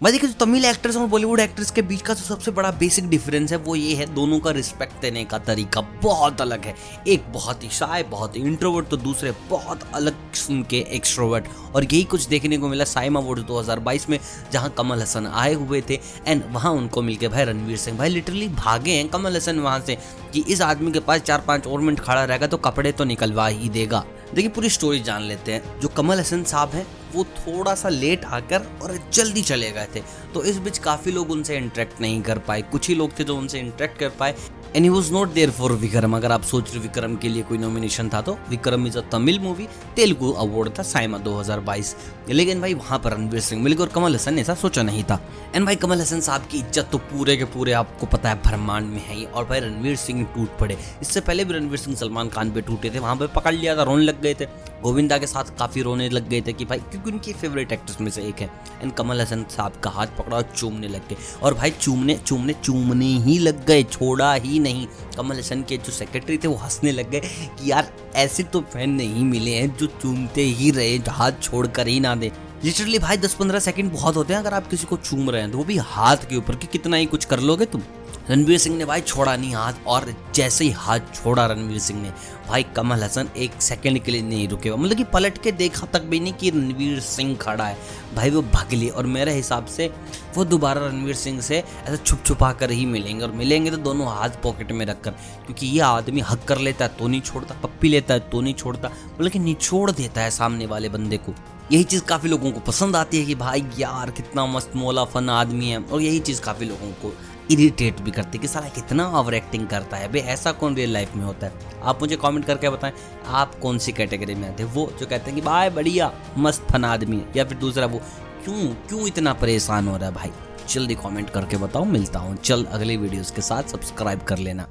भाई देखिए, जो तमिल एक्ट्रेस और बॉलीवुड एक्ट्रेस के बीच का जो सबसे बड़ा बेसिक डिफरेंस है, वो ये है, दोनों का रिस्पेक्ट देने का तरीका बहुत अलग है। एक बहुत ही शाय बहुत ही इंट्रोवर्ट तो दूसरे बहुत अलग किस्म के एक्सट्रोवर्ट और यही कुछ देखने को मिला साइम अवार्ड 2022 में, जहाँ कमल हसन आए हुए थे। एंड वहाँ उनको मिलके भाई रणवीर सिंह, भाई लिटरली भागे हैं कमल हसन वहाँ से, कि इस आदमी के पास चार पाँच और मिनट खड़ा रहेगा तो कपड़े तो निकलवा ही देगा। देखिए, पूरी स्टोरी जान लेते हैं। जो कमल हसन साहब हैं वो थोड़ा सा लेट आकर और जल्दी चले गए थे। तो इस बीच काफ़ी लोग उनसे इंटरेक्ट नहीं कर पाए। कुछ ही लोग थे जो उनसे इंटरेक्ट कर पाए। And he was not there for Vikram अगर आप सोच रहे विक्रम के लिए कोई नॉमिनेशन था तो Vikram is a Tamil movie Telugu award था साइमा 2022 लेकिन भाई वहाँ पर रणवीर सिंह मिल और कमल हसन ने ऐसा सोचा नहीं था। एंड भाई कमल हसन साहब की इज़्ज़त तो पूरे के पूरे आपको पता है ब्रह्मांड में है ही। और भाई रणवीर सिंह टूट पड़े। इससे पहले भी रणवीर सिंह सलमान खान पे टूटे थे। वहाँ पर पकड़ लिया था, रोने लग गए थे। गोविंदा के साथ काफ़ी रोने लग गए थे कि भाई क्योंकि उनकी फेवरेट एक्ट्रेस में से एक है। एंड कमल हसन साहब का हाथ पकड़ा और चूमने लग गए। और भाई चूमने चूमने चूमने ही लग गए, छोड़ा ही नहीं। कमल हसन के जो सेक्रेटरी थे, वो हंसने लग गए कि यार, ऐसे तो फ़ैन नहीं मिले हैं जो चूमते ही रहे, हाथ छोड़ कर ही ना दे। लिटरली भाई 10-15 सेकंड बहुत होते हैं अगर आप किसी को चूम रहे हैं तो वो भी हाथ के ऊपर कि कितना ही कुछ कर लोगे तुम। रणवीर सिंह ने भाई छोड़ा नहीं हाथ, और जैसे ही हाथ छोड़ा रणवीर सिंह ने, भाई कमल हसन एक सेकंड के लिए नहीं रुके। मतलब कि पलट के देखा तक भी नहीं कि रणवीर सिंह खड़ा है। भाई वो भाग लिए, और मेरे हिसाब से वो दोबारा रणवीर सिंह से ऐसा छुप छुपा कर ही मिलेंगे, और मिलेंगे तो दोनों हाथ पॉकेट में रखकर। क्योंकि ये आदमी हक कर लेता है तो नहीं छोड़ता, पप्पी लेता है तो नहीं छोड़ता मतलब कि निचोड़ देता है सामने वाले बंदे को। यही चीज़ काफ़ी लोगों को पसंद आती है कि भाई यार कितना मस्त मोला फन आदमी है, और यही चीज़ काफ़ी लोगों को इरिटेट भी करते कि साला कितना ओवर एक्टिंग करता है। भाई ऐसा कौन रियल लाइफ में होता है? आप मुझे कमेंट करके बताएँ, आप कौन सी कैटेगरी में आते हैं? वो जो कहते हैं कि भाई बढ़िया, मस्त फन आदमी है। या फिर दूसरा वो, क्यों क्यों इतना परेशान हो रहा है भाई? जल्दी कमेंट करके बताओ, मिलता हूँ। चल, अगले वीडियोस के साथ सब्सक्राइब कर लेना।